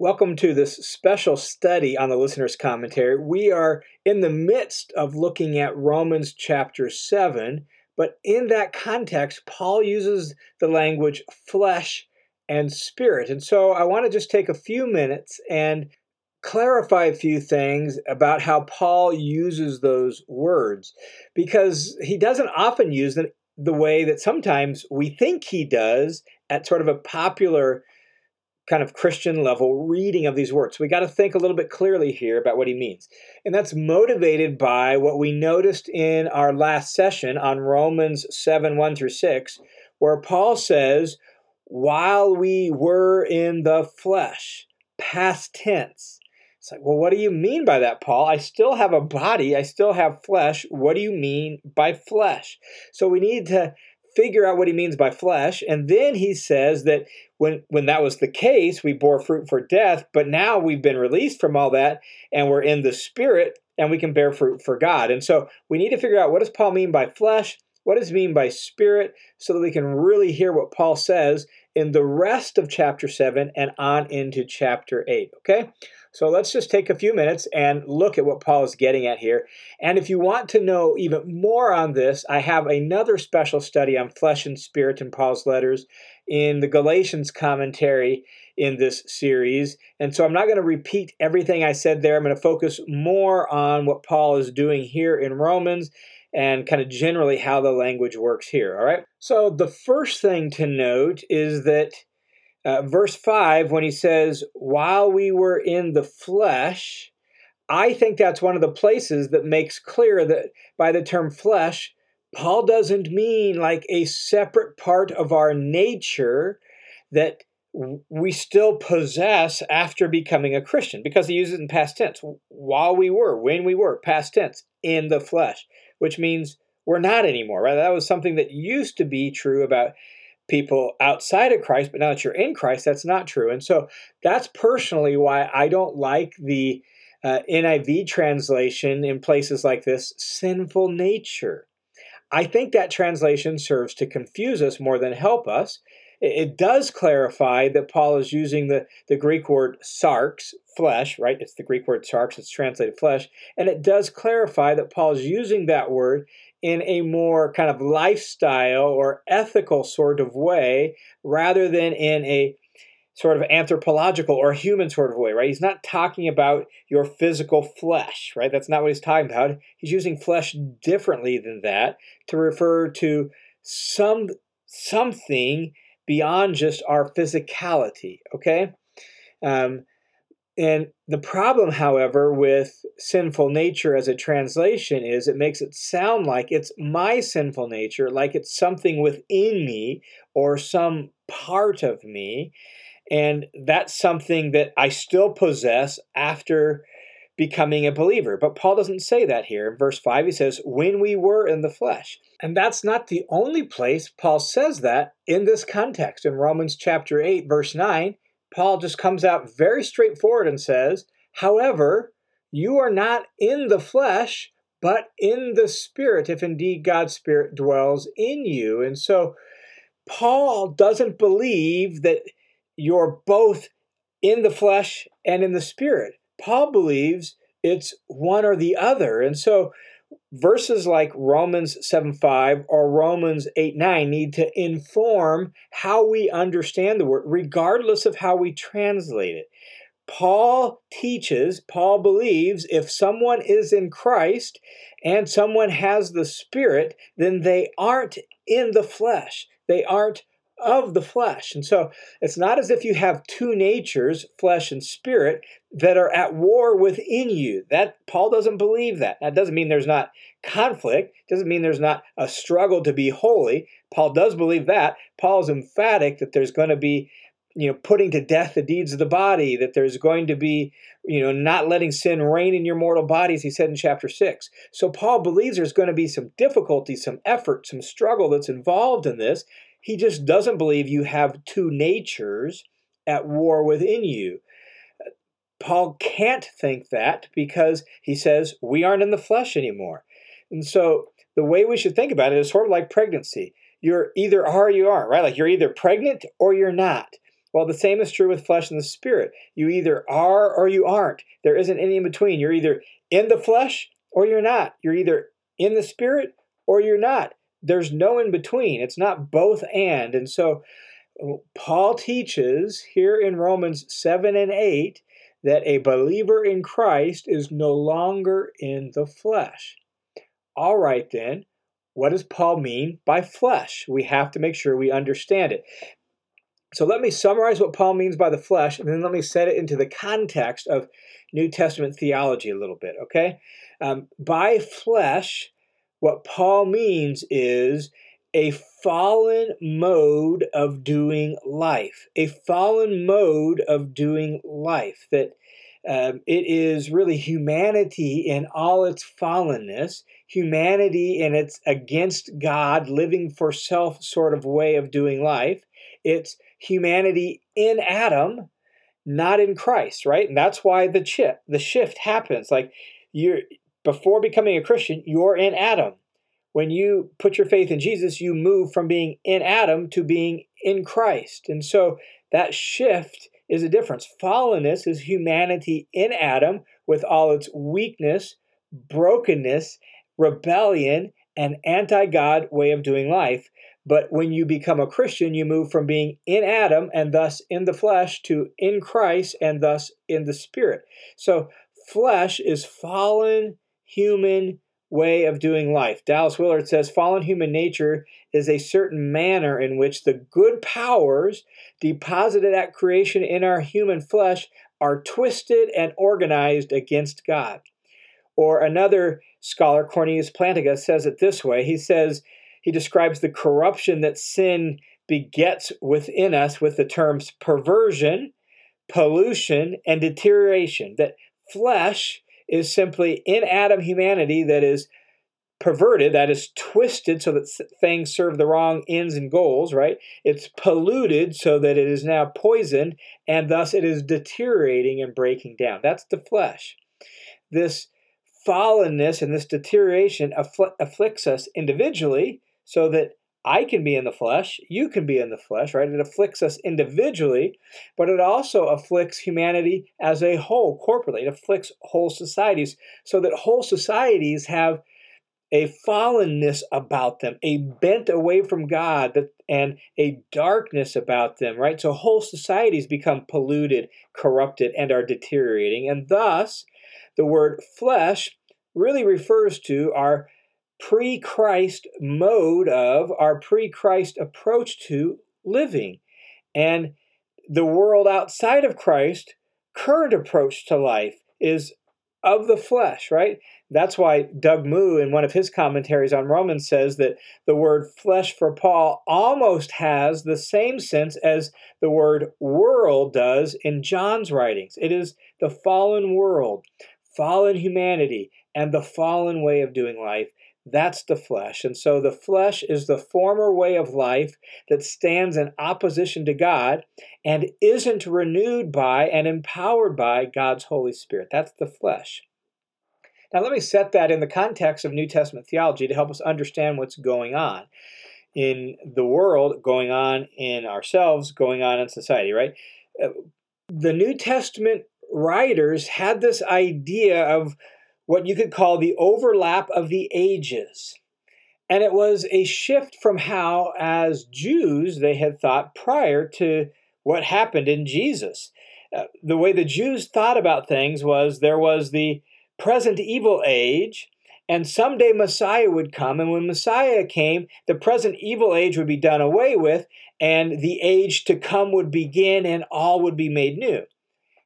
Welcome to this special study on the listener's commentary. We are in the midst of looking at Romans chapter 7, but in that context, Paul uses the language flesh and spirit. And so I want to just take a few minutes and clarify a few things about how Paul uses those words because he doesn't often use them the way that sometimes we think he does at sort of a popular kind of Christian level reading of these words. We got to think a little bit clearly here about what he means. And that's motivated by what we noticed in our last session on Romans 7 1 through 6, where Paul says, while we were in the flesh, past tense. It's like, well, what do you mean by that, Paul? I still have a body, I still have flesh. What do you mean by flesh? So we need to figure out what he means by flesh. And then he says that when, when that was the case, we bore fruit for death, but now we've been released from all that and we're in the spirit and we can bear fruit for God. And so we need to figure out what does Paul mean by flesh? What does he mean by spirit? So that we can really hear what Paul says in the rest of chapter 7 and on into chapter 8. Okay? So let's just take a few minutes and look at what Paul is getting at here. And if you want to know even more on this, I have another special study on flesh and spirit in Paul's letters in the Galatians commentary in this series. And so I'm not going to repeat everything I said there. I'm going to focus more on what Paul is doing here in Romans and kind of generally how the language works here. All right. So the first thing to note is that uh, verse 5, when he says, While we were in the flesh, I think that's one of the places that makes clear that by the term flesh, Paul doesn't mean like a separate part of our nature that we still possess after becoming a Christian because he uses it in past tense. While we were, when we were, past tense, in the flesh, which means we're not anymore, right? That was something that used to be true about people outside of Christ, but now that you're in Christ, that's not true. And so that's personally why I don't like the uh, NIV translation in places like this sinful nature. I think that translation serves to confuse us more than help us. It, does clarify that Paul is using the, the Greek word sarx, flesh, right? It's the Greek word sarx, it's translated flesh. And it does clarify that Paul is using that word in a more kind of lifestyle or ethical sort of way rather than in a sort of anthropological or human sort of way, right? He's not talking about your physical flesh, right? That's not what he's talking about. He's using flesh differently than that to refer to some something beyond just our physicality, okay? Um, and the problem, however, with sinful nature as a translation is it makes it sound like it's my sinful nature, like it's something within me or some part of me. And that's something that I still possess after becoming a believer. But Paul doesn't say that here. In verse 5, he says, when we were in the flesh. And that's not the only place Paul says that in this context. In Romans chapter 8, verse 9, Paul just comes out very straightforward and says, However, you are not in the flesh, but in the spirit, if indeed God's spirit dwells in you. And so Paul doesn't believe that you're both in the flesh and in the spirit. Paul believes it's one or the other. And so verses like Romans 7 5 or Romans 8 9 need to inform how we understand the word, regardless of how we translate it. Paul teaches, Paul believes if someone is in Christ and someone has the Spirit, then they aren't in the flesh. They aren't of the flesh. And so it's not as if you have two natures, flesh and spirit, that are at war within you. That Paul doesn't believe that. That doesn't mean there's not conflict, doesn't mean there's not a struggle to be holy. Paul does believe that. Paul is emphatic that there's going to be you know putting to death the deeds of the body that there's going to be you know not letting sin reign in your mortal bodies he said in chapter 6 so paul believes there's going to be some difficulty some effort some struggle that's involved in this he just doesn't believe you have two natures at war within you. Paul can't think that because he says we aren't in the flesh anymore. And so the way we should think about it is sort of like pregnancy. You're either are or you aren't, right? Like you're either pregnant or you're not. Well, the same is true with flesh and the spirit. You either are or you aren't. There isn't any in between. You're either in the flesh or you're not. You're either in the spirit or you're not. There's no in between. It's not both and. And so Paul teaches here in Romans 7 and 8 that a believer in Christ is no longer in the flesh. All right, then, what does Paul mean by flesh? We have to make sure we understand it. So let me summarize what Paul means by the flesh, and then let me set it into the context of New Testament theology a little bit, okay? Um, by flesh, what Paul means is a fallen mode of doing life, a fallen mode of doing life. That um, it is really humanity in all its fallenness, humanity in its against God, living for self sort of way of doing life. It's humanity in Adam, not in Christ, right? And that's why the chip, the shift happens. Like you're before becoming a Christian, you're in Adam when you put your faith in Jesus, you move from being in Adam to being in Christ. And so that shift is a difference. Fallenness is humanity in Adam with all its weakness, brokenness, rebellion, and anti God way of doing life. But when you become a Christian, you move from being in Adam and thus in the flesh to in Christ and thus in the spirit. So flesh is fallen human way of doing life. Dallas Willard says fallen human nature is a certain manner in which the good powers deposited at creation in our human flesh are twisted and organized against God. Or another scholar, Cornelius Plantinga, says it this way. He says, he describes the corruption that sin begets within us with the terms perversion, pollution, and deterioration. That flesh is simply in Adam humanity that is perverted, that is twisted so that things serve the wrong ends and goals, right? It's polluted so that it is now poisoned and thus it is deteriorating and breaking down. That's the flesh. This fallenness and this deterioration affl- afflicts us individually so that I can be in the flesh, you can be in the flesh, right? It afflicts us individually, but it also afflicts humanity as a whole, corporately. It afflicts whole societies, so that whole societies have a fallenness about them, a bent away from God, and a darkness about them, right? So whole societies become polluted, corrupted, and are deteriorating. And thus, the word flesh really refers to our pre Christ mode of, our pre Christ approach to living. And the world outside of Christ, current approach to life is of the flesh, right? That's why Doug Moo, in one of his commentaries on Romans, says that the word flesh for Paul almost has the same sense as the word world does in John's writings. It is the fallen world, fallen humanity, and the fallen way of doing life. That's the flesh. And so the flesh is the former way of life that stands in opposition to God and isn't renewed by and empowered by God's Holy Spirit. That's the flesh. Now, let me set that in the context of New Testament theology to help us understand what's going on in the world, going on in ourselves, going on in society, right? Uh, the New Testament writers had this idea of what you could call the overlap of the ages. And it was a shift from how, as Jews, they had thought prior to what happened in Jesus. Uh, the way the Jews thought about things was there was the present evil age, and someday Messiah would come. And when Messiah came, the present evil age would be done away with, and the age to come would begin, and all would be made new.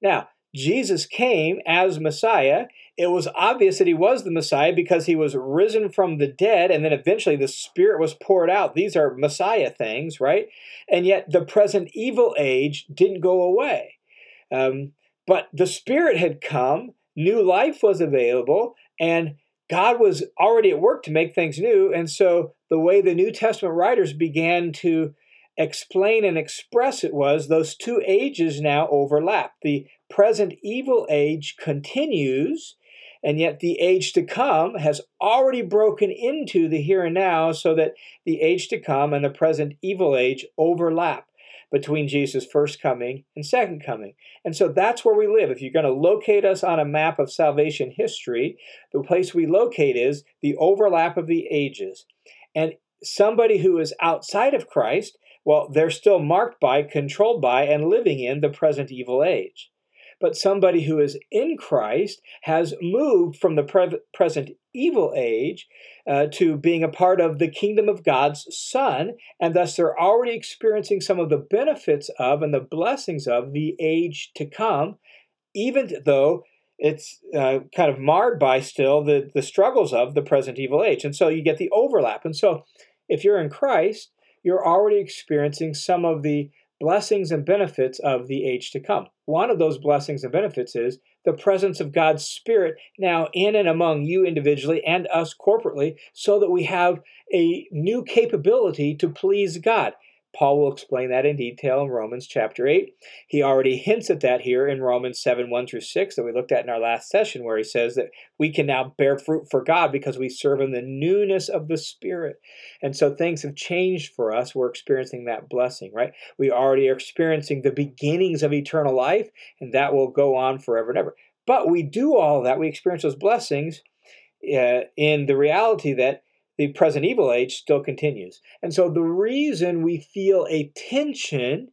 Now, Jesus came as Messiah. It was obvious that he was the Messiah because he was risen from the dead and then eventually the Spirit was poured out. These are Messiah things, right? And yet the present evil age didn't go away. Um, but the Spirit had come, new life was available, and God was already at work to make things new. And so the way the New Testament writers began to explain and express it was those two ages now overlap. The present evil age continues, and yet the age to come has already broken into the here and now so that the age to come and the present evil age overlap. between Jesus' first coming and second coming. And so that's where we live. If you're going to locate us on a map of salvation history, the place we locate is the overlap of the ages. And somebody who is outside of Christ, well, they're still marked by, controlled by, and living in the present evil age but somebody who is in Christ has moved from the pre- present evil age uh, to being a part of the kingdom of God's Son, and thus they're already experiencing some of the benefits of and the blessings of the age to come, even though it's uh, kind of marred by still the, the struggles of the present evil age. And so you get the overlap. And so if you're in Christ, you're already experiencing some of the blessings and benefits of the age to come. One of those blessings and benefits is the presence of God's Spirit now in and among you individually and us corporately, so that we have a new capability to please God. Paul will explain that in detail in Romans chapter 8. He already hints at that here in Romans 7 1 through 6 that we looked at in our last session, where he says that we can now bear fruit for God because we serve in the newness of the Spirit. And so things have changed for us. We're experiencing that blessing, right? We already are experiencing the beginnings of eternal life, and that will go on forever and ever. But we do all that, we experience those blessings uh, in the reality that the present evil age still continues. And so the reason we feel a tension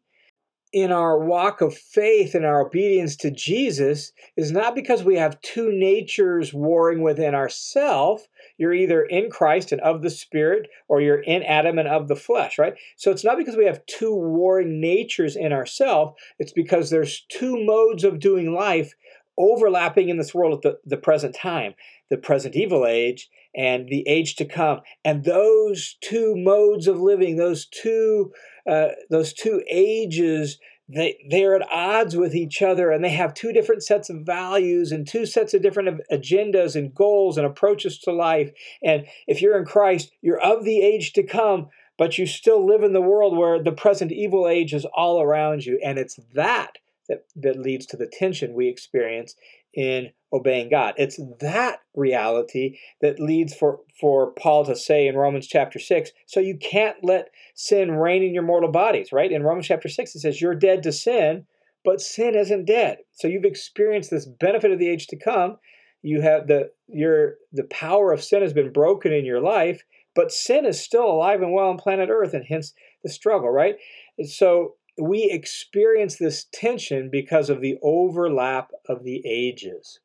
in our walk of faith and our obedience to Jesus is not because we have two natures warring within ourselves. You're either in Christ and of the Spirit, or you're in Adam and of the flesh, right? So it's not because we have two warring natures in ourselves. It's because there's two modes of doing life overlapping in this world at the, the present time the present evil age and the age to come. And those two modes of living those two uh, those two ages they they're at odds with each other and they have two different sets of values and two sets of different agendas and goals and approaches to life. And if you're in Christ you're of the age to come but you still live in the world where the present evil age is all around you. And it's that that, that leads to the tension we experience in obeying God. It's that reality that leads for, for Paul to say in Romans chapter 6 so you can't let sin reign in your mortal bodies, right? In Romans chapter 6, it says, You're dead to sin, but sin isn't dead. So you've experienced this benefit of the age to come. You have the your the power of sin has been broken in your life, but sin is still alive and well on planet Earth, and hence the struggle, right? so we experience this tension because of the overlap of the ages.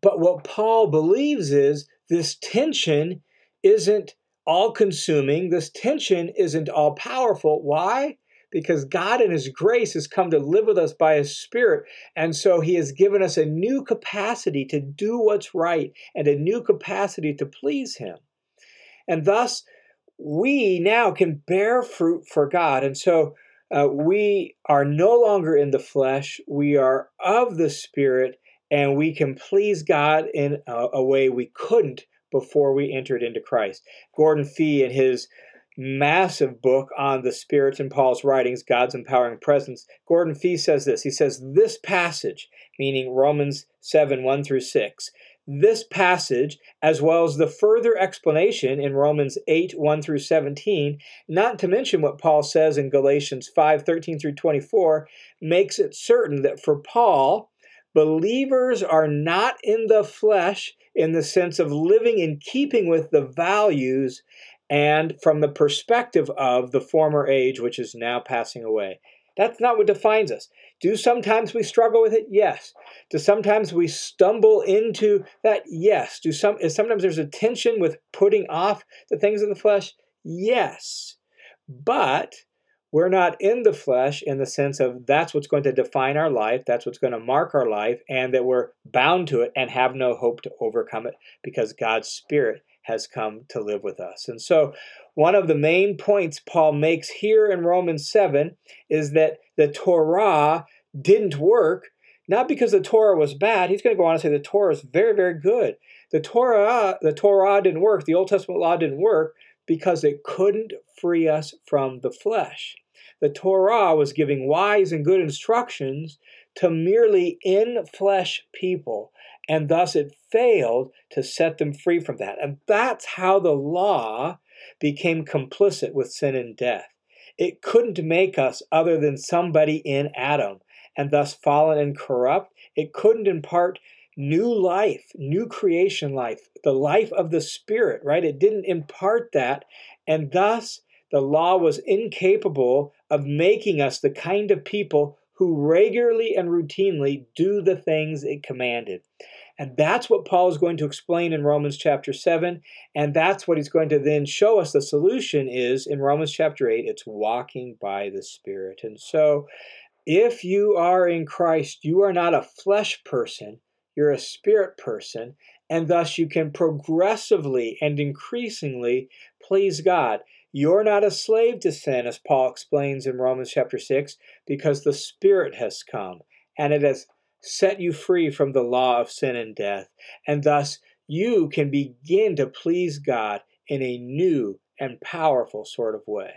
But what Paul believes is this tension isn't all consuming, this tension isn't all powerful. Why? Because God in His grace has come to live with us by His Spirit. And so He has given us a new capacity to do what's right and a new capacity to please Him. And thus, we now can bear fruit for God. And so uh, we are no longer in the flesh, we are of the Spirit, and we can please God in a, a way we couldn't before we entered into Christ. Gordon Fee, in his massive book on the spirits in Paul's writings, God's empowering presence, Gordon Fee says this. He says, This passage, meaning Romans 7 1 through 6, this passage, as well as the further explanation in Romans 8 1 through 17, not to mention what Paul says in Galatians 5 13 through 24, makes it certain that for Paul, believers are not in the flesh in the sense of living in keeping with the values and from the perspective of the former age, which is now passing away. That's not what defines us. Do sometimes we struggle with it? Yes. Do sometimes we stumble into that? Yes. Do some is sometimes there's a tension with putting off the things of the flesh? Yes. But we're not in the flesh in the sense of that's what's going to define our life, that's what's going to mark our life, and that we're bound to it and have no hope to overcome it because God's Spirit has come to live with us. And so, one of the main points Paul makes here in Romans 7 is that the Torah didn't work, not because the Torah was bad. He's going to go on and say the Torah is very, very good. The Torah, the Torah didn't work, the Old Testament law didn't work because it couldn't free us from the flesh. The Torah was giving wise and good instructions to merely in flesh people and thus it failed to set them free from that. And that's how the law became complicit with sin and death. it couldn't make us other than somebody in Adam and thus fallen and corrupt. It couldn't impart new life, new creation life, the life of the Spirit, right? It didn't impart that. And thus, the law was incapable of making us the kind of people who regularly and routinely do the things it commanded. And that's what Paul is going to explain in Romans chapter 7. And that's what he's going to then show us the solution is in Romans chapter 8. It's walking by the Spirit. And so, if you are in Christ, you are not a flesh person, you're a spirit person. And thus you can progressively and increasingly please God. You're not a slave to sin, as Paul explains in Romans chapter 6, because the Spirit has come and it has set you free from the law of sin and death. And thus, you can begin to please God in a new and powerful sort of way.